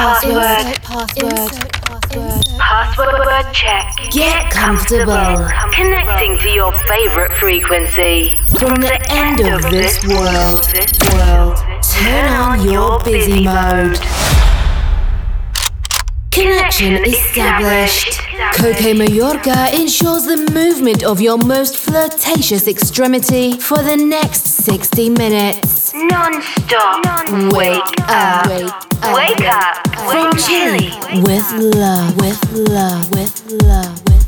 Insert password. Insert password. Password check. Get comfortable. Connecting to your favorite frequency. From the end of this world, world, turn on your busy mode. Connection established. Coke Mayorga ensures the movement of your most flirtatious extremity for the next 60 minutes. Non-stop. Wake up. Wake up. From Wake Chile. with love, with love, with love, with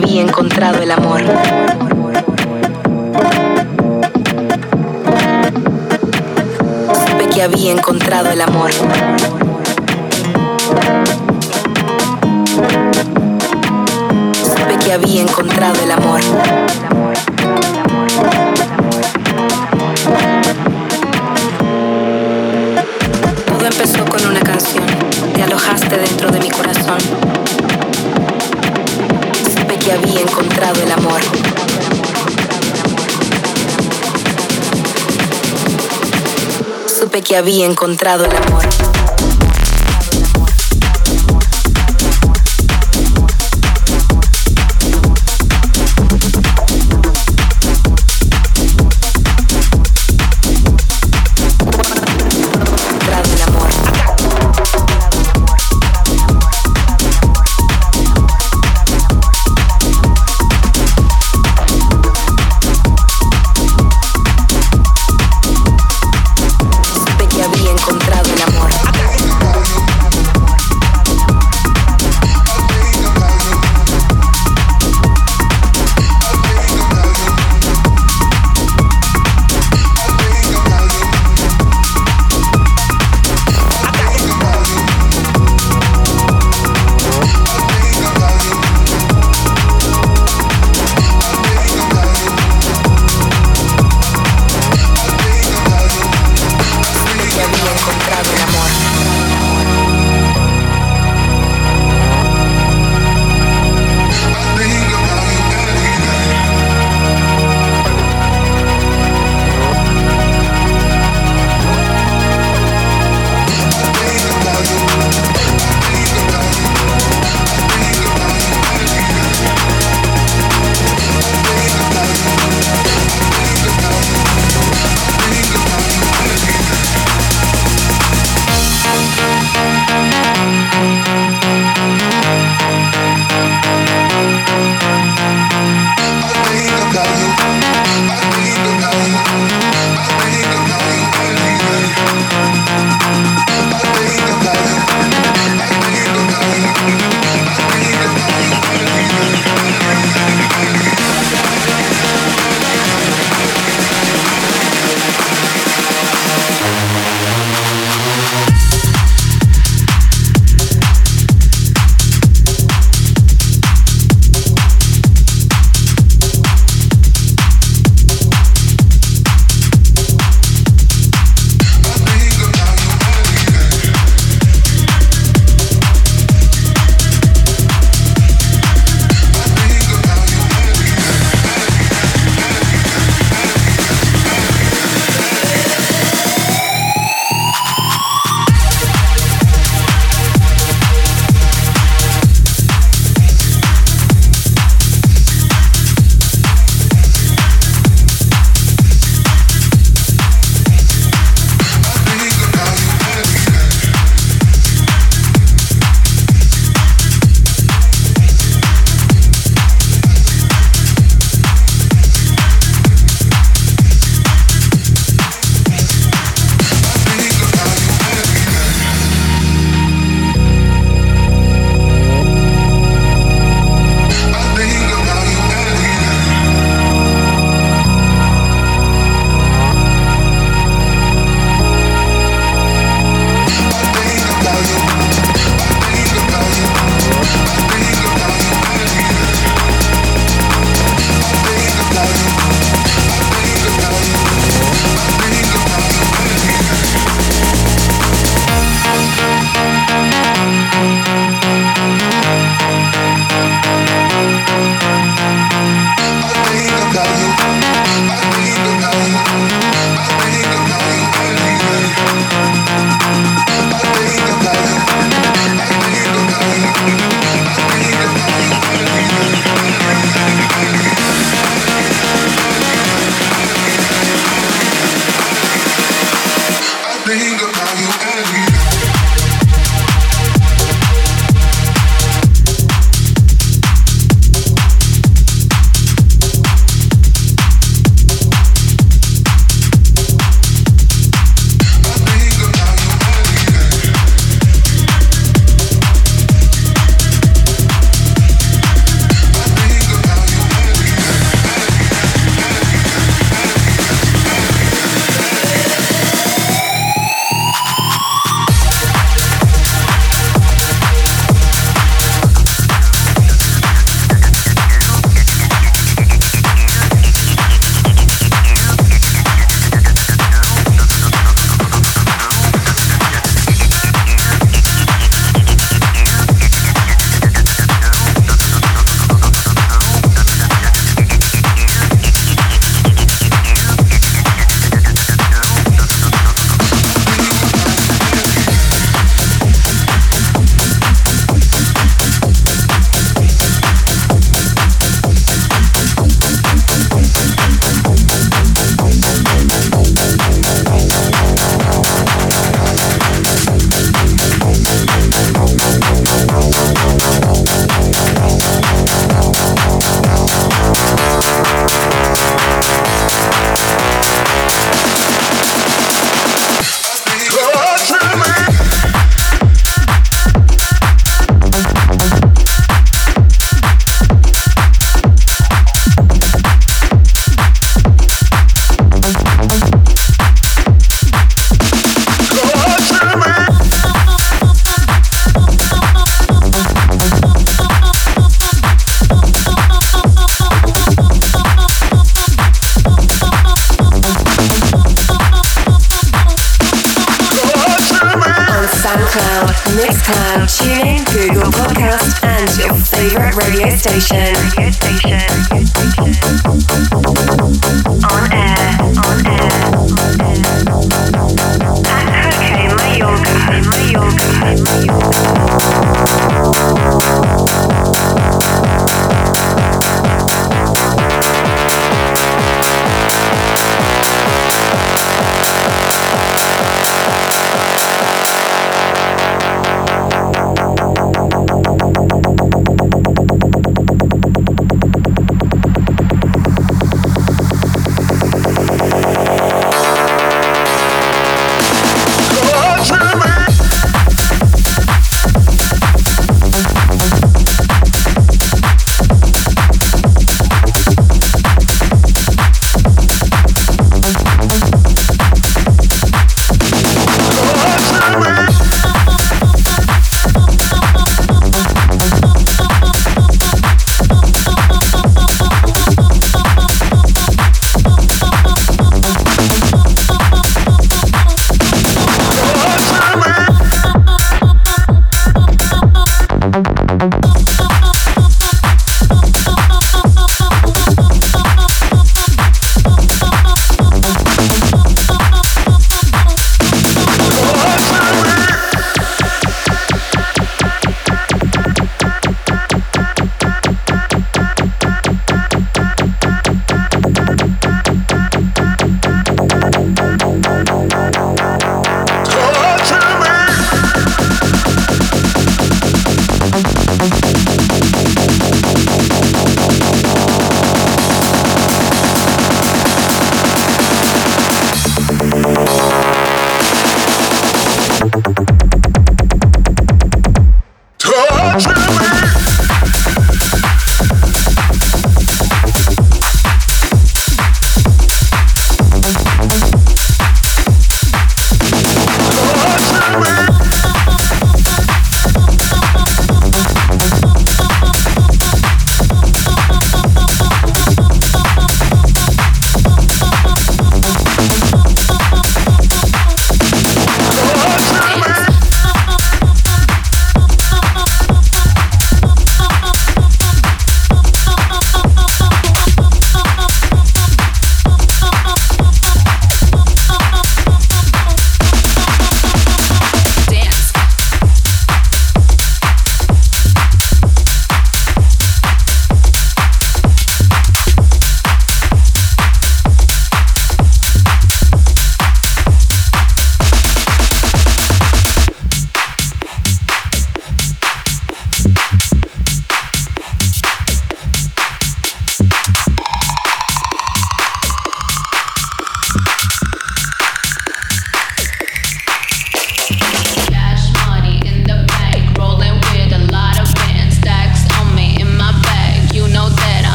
encontrado el amor. Supe que había encontrado el amor. Supe que había encontrado el amor. Todo empezó con una canción. Te alojaste dentro de mi corazón que había encontrado el amor. Supe que había encontrado el amor. había encontrado el amor.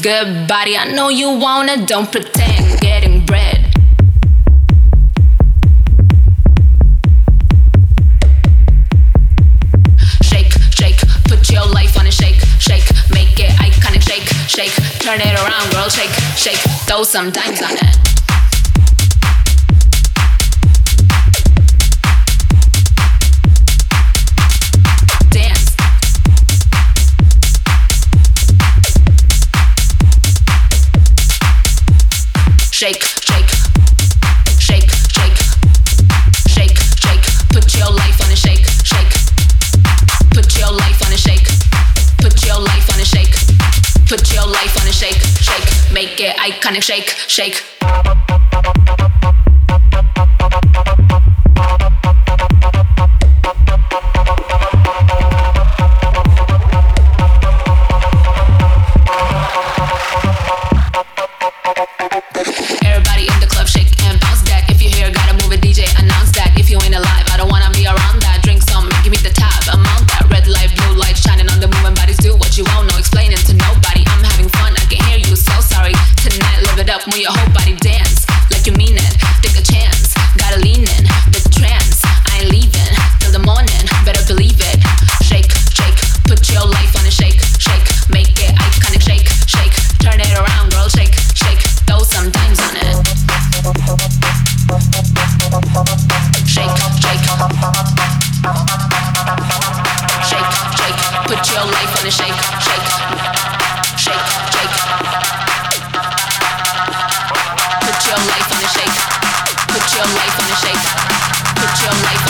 Good body. I know you wanna, don't pretend. Getting bread. Shake, shake, put your life on a shake, shake, make it iconic. Shake, shake, turn it around, girl. Shake, shake, throw some dimes on it. Shake, shake, shake, shake, shake, shake. Put your life on a shake, shake. Put your life on a shake. Put your life on a shake. Put your life on a shake, shake. Make it iconic, shake, shake. to shake, shake, shake, shake. Put your life on the shake. Put your life on the shake. Put your life.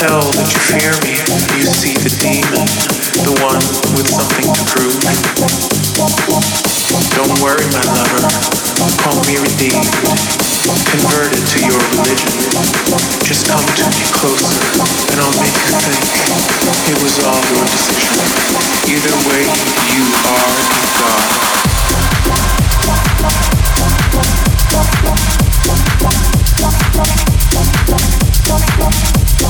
tell that you fear me you see the demon, the one with something to prove. Don't worry, my lover. Call me redeemed, converted to your religion. Just come to me closer, and I'll make you think it was all your decision. Either way, you are God. You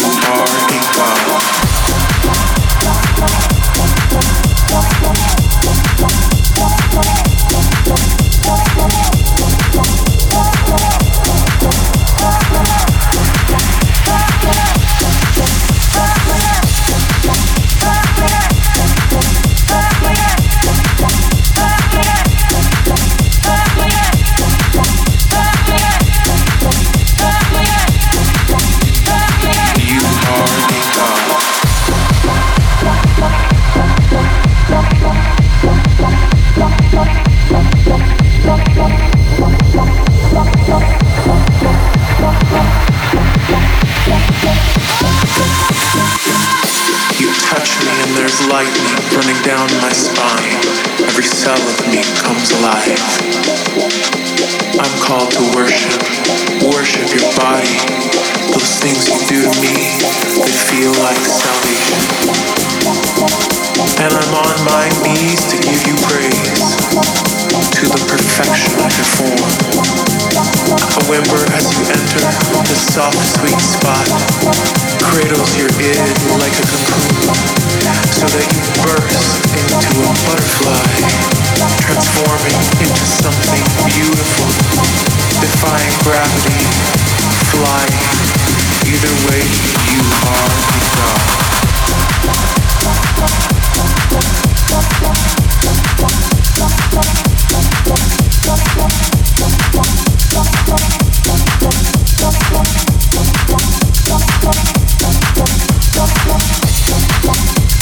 are a god. Cell of me comes alive. I'm called to worship, worship your body. Those things you do to me, they feel like salvation. And I'm on my knees to give you praise to the perfection of your form. A whimper as you enter the soft, sweet spot cradles your id like a cocoon, so that you burst into a butterfly, transforming into something beautiful, defying gravity, flying. Either way, you are a On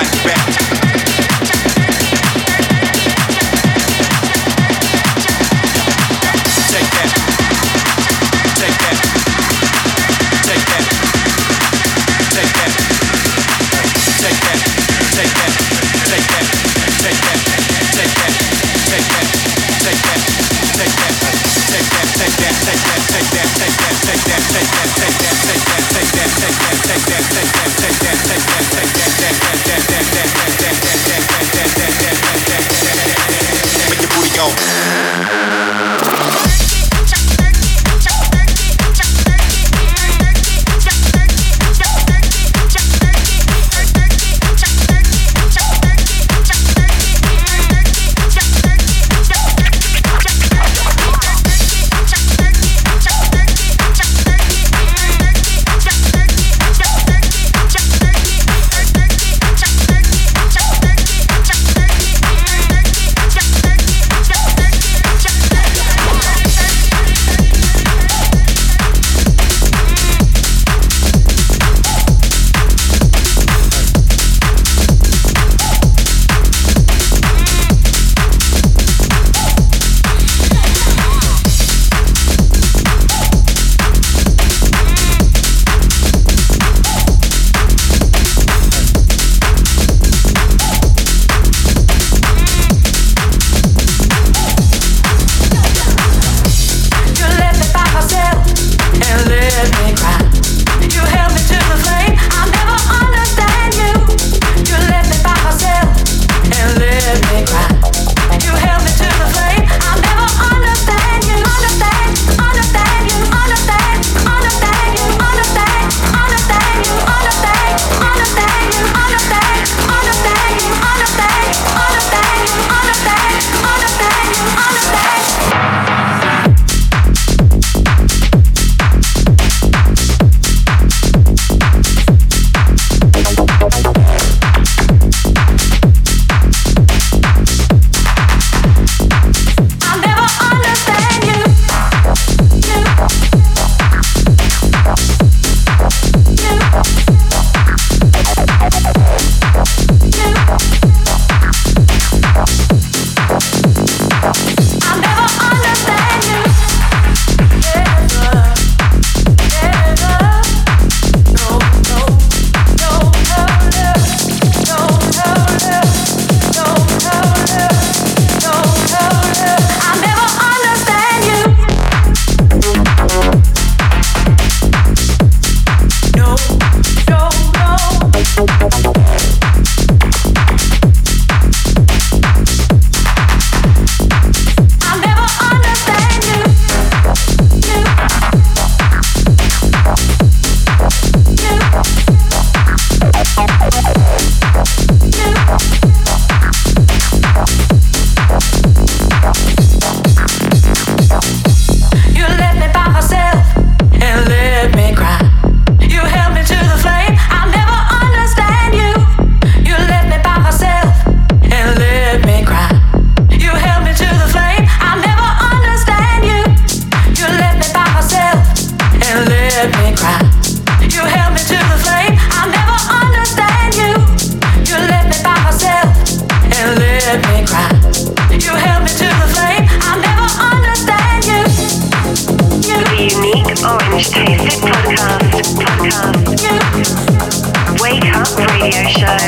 vai back.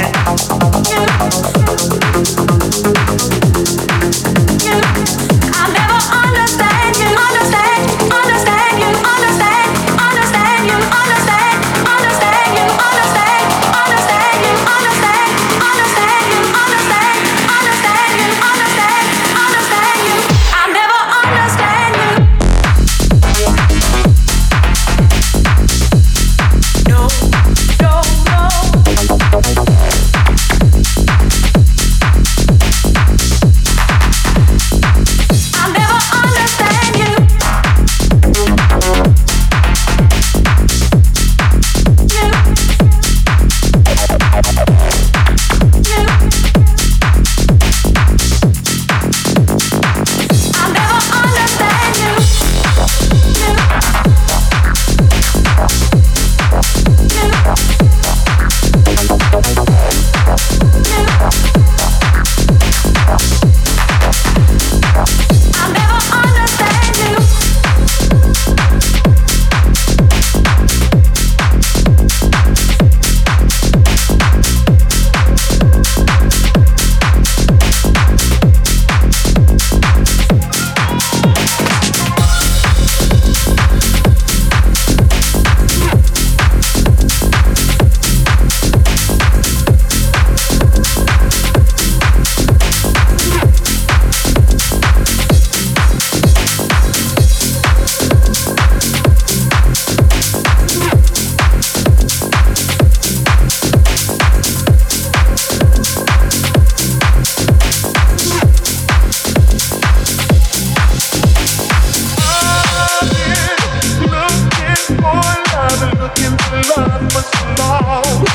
that. Oh.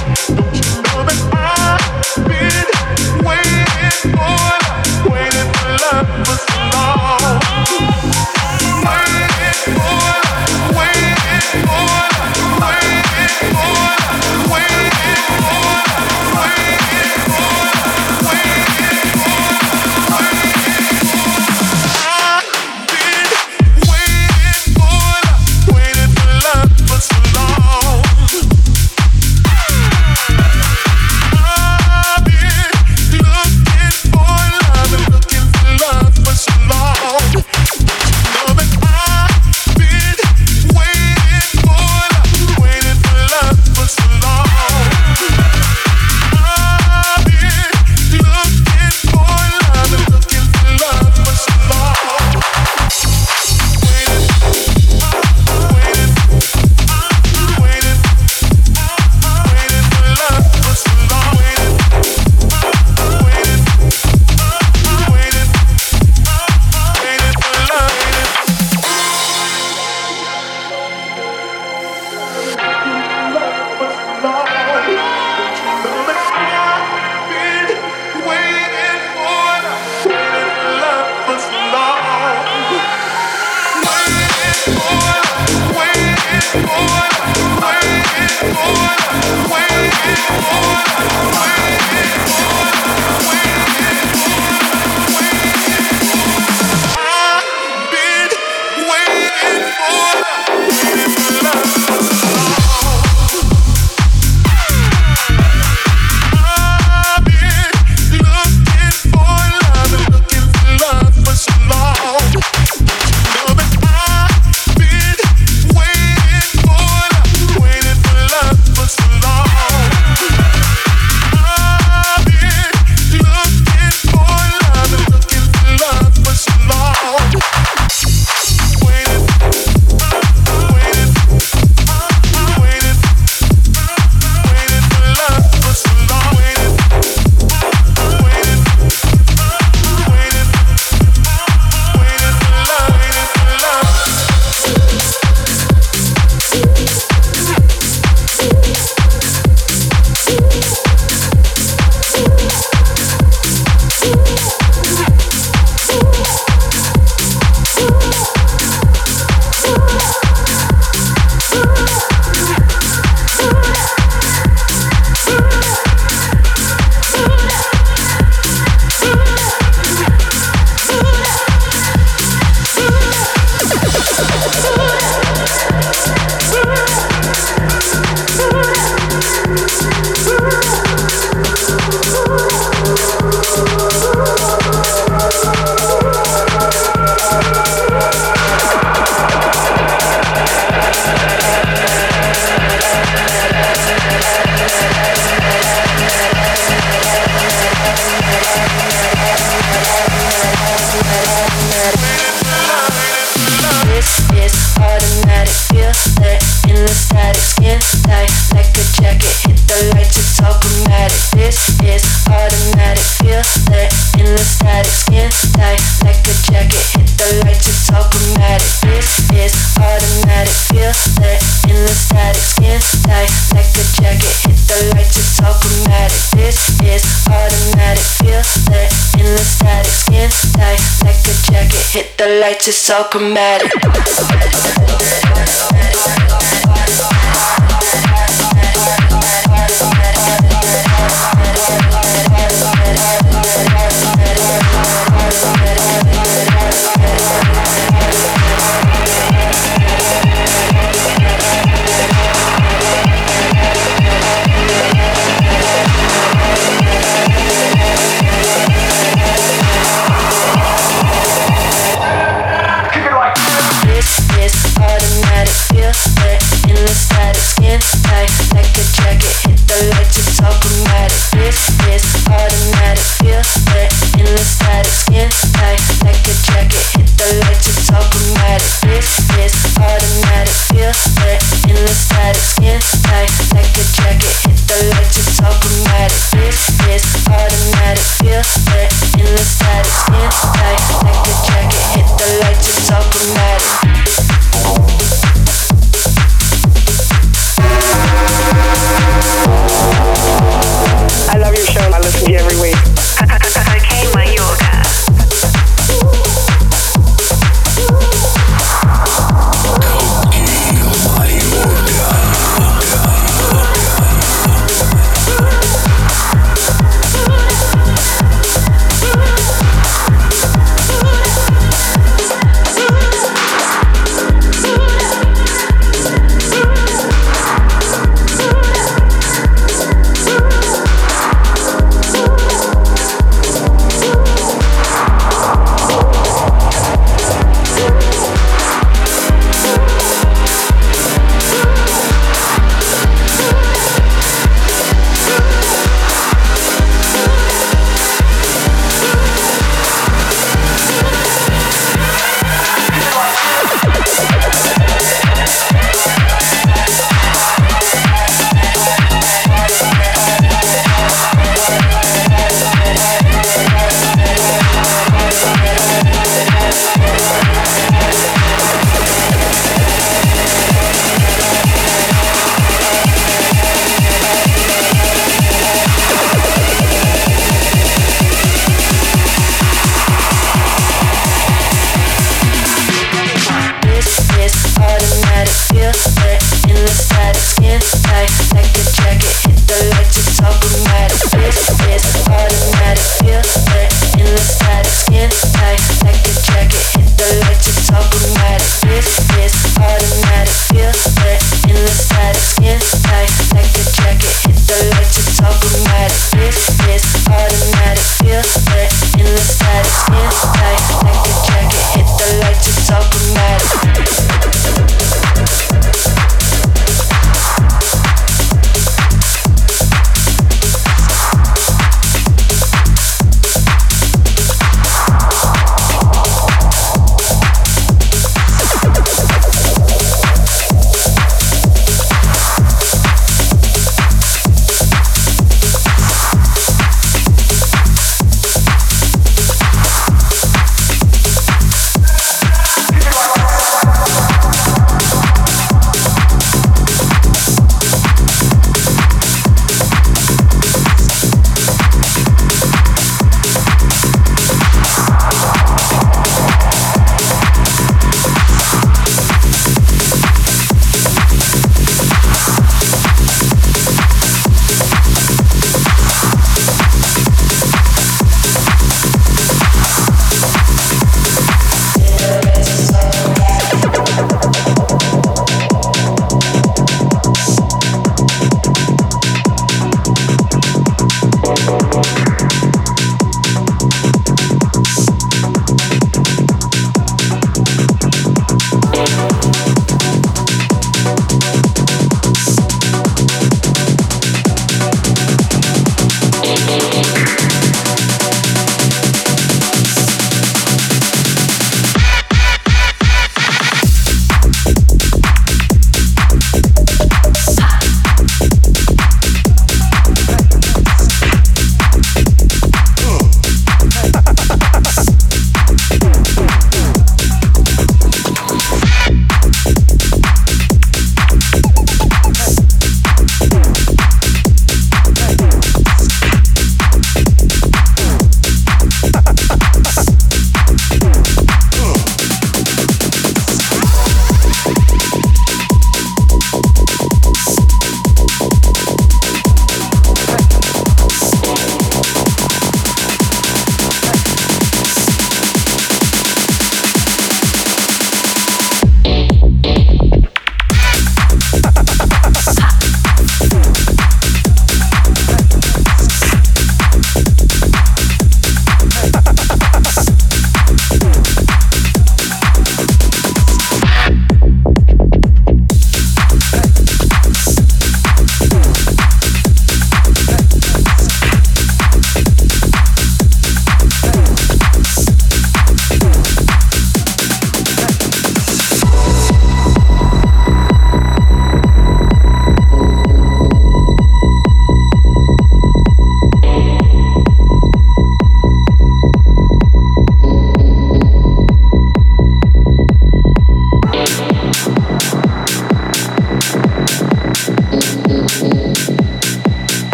It's all chromatic.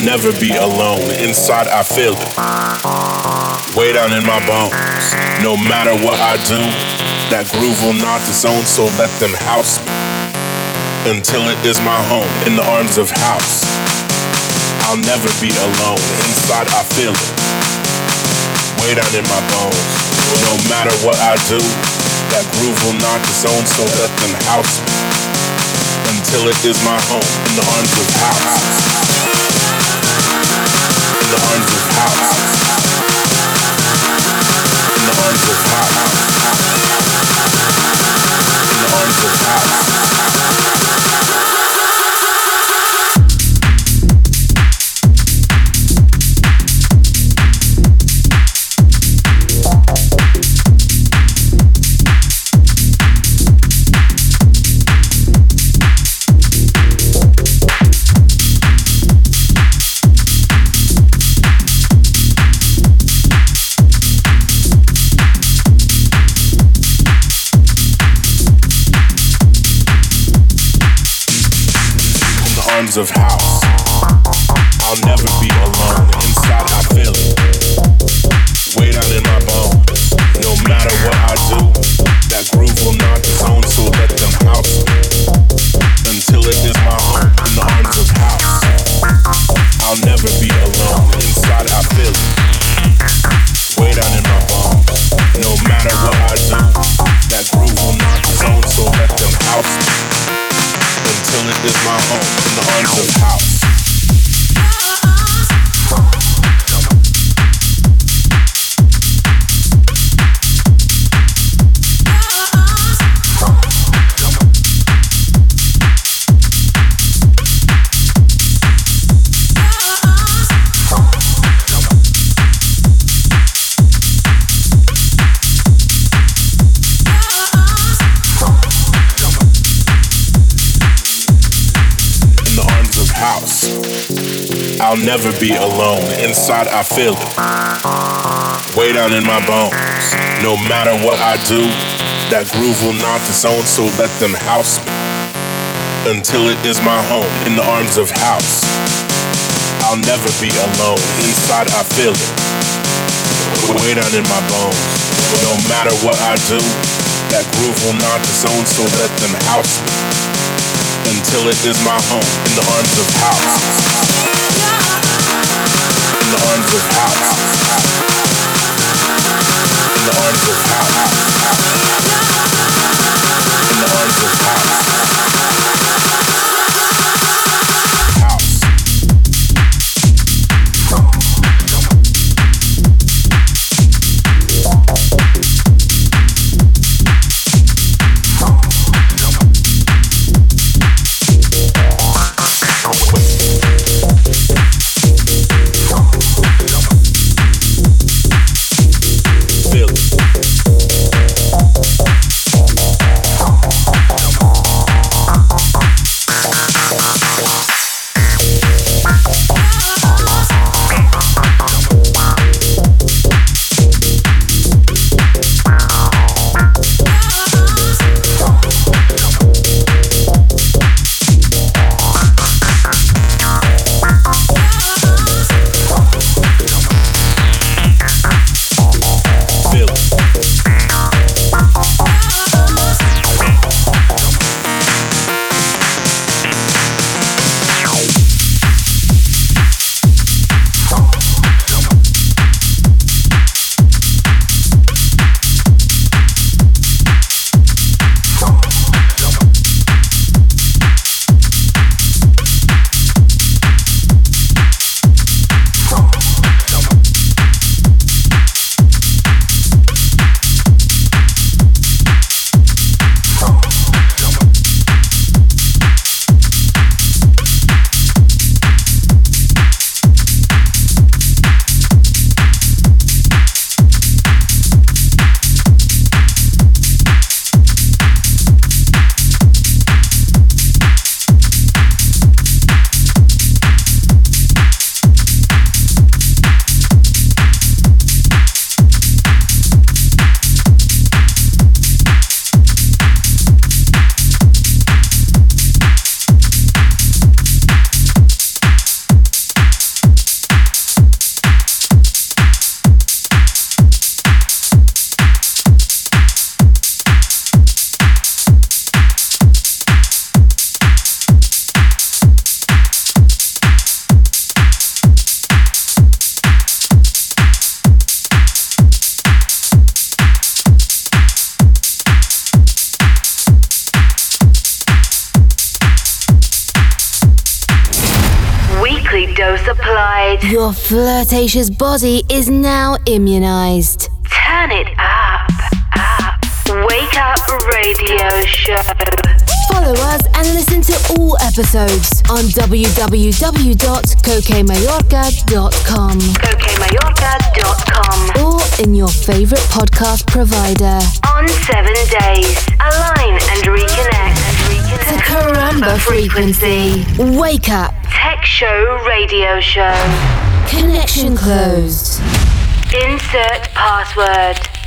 I'll never be alone. Inside, I feel it. Way down in my bones. No matter what I do, that groove will not disown, so let them house me. Until it is my home, in the arms of house. I'll never be alone. Inside, I feel it. Way down in my bones. No matter what I do, that groove will not disown, so let them house me. Until it is my home, in the arms of house. House. Never be alone. Inside, I feel it. Way down in my bones. No matter what I do, that groove will not disown, so let them house me. Until it is my home in the arms of house. I'll never be alone. Inside, I feel it. Way down in my bones. No matter what I do, that groove will not disown, so let them house me until it is my home in the arms of house. House. Your flirtatious body is now immunized. Turn it up, up. Wake up radio show. Follow us and listen to all episodes on www.cokemayorga.com CokeMayorga.com. or in your favorite podcast provider. On seven days. Align and reconnect. The Caramba frequency. Wake up. Tech Show Radio Show. Connection closed. Insert password.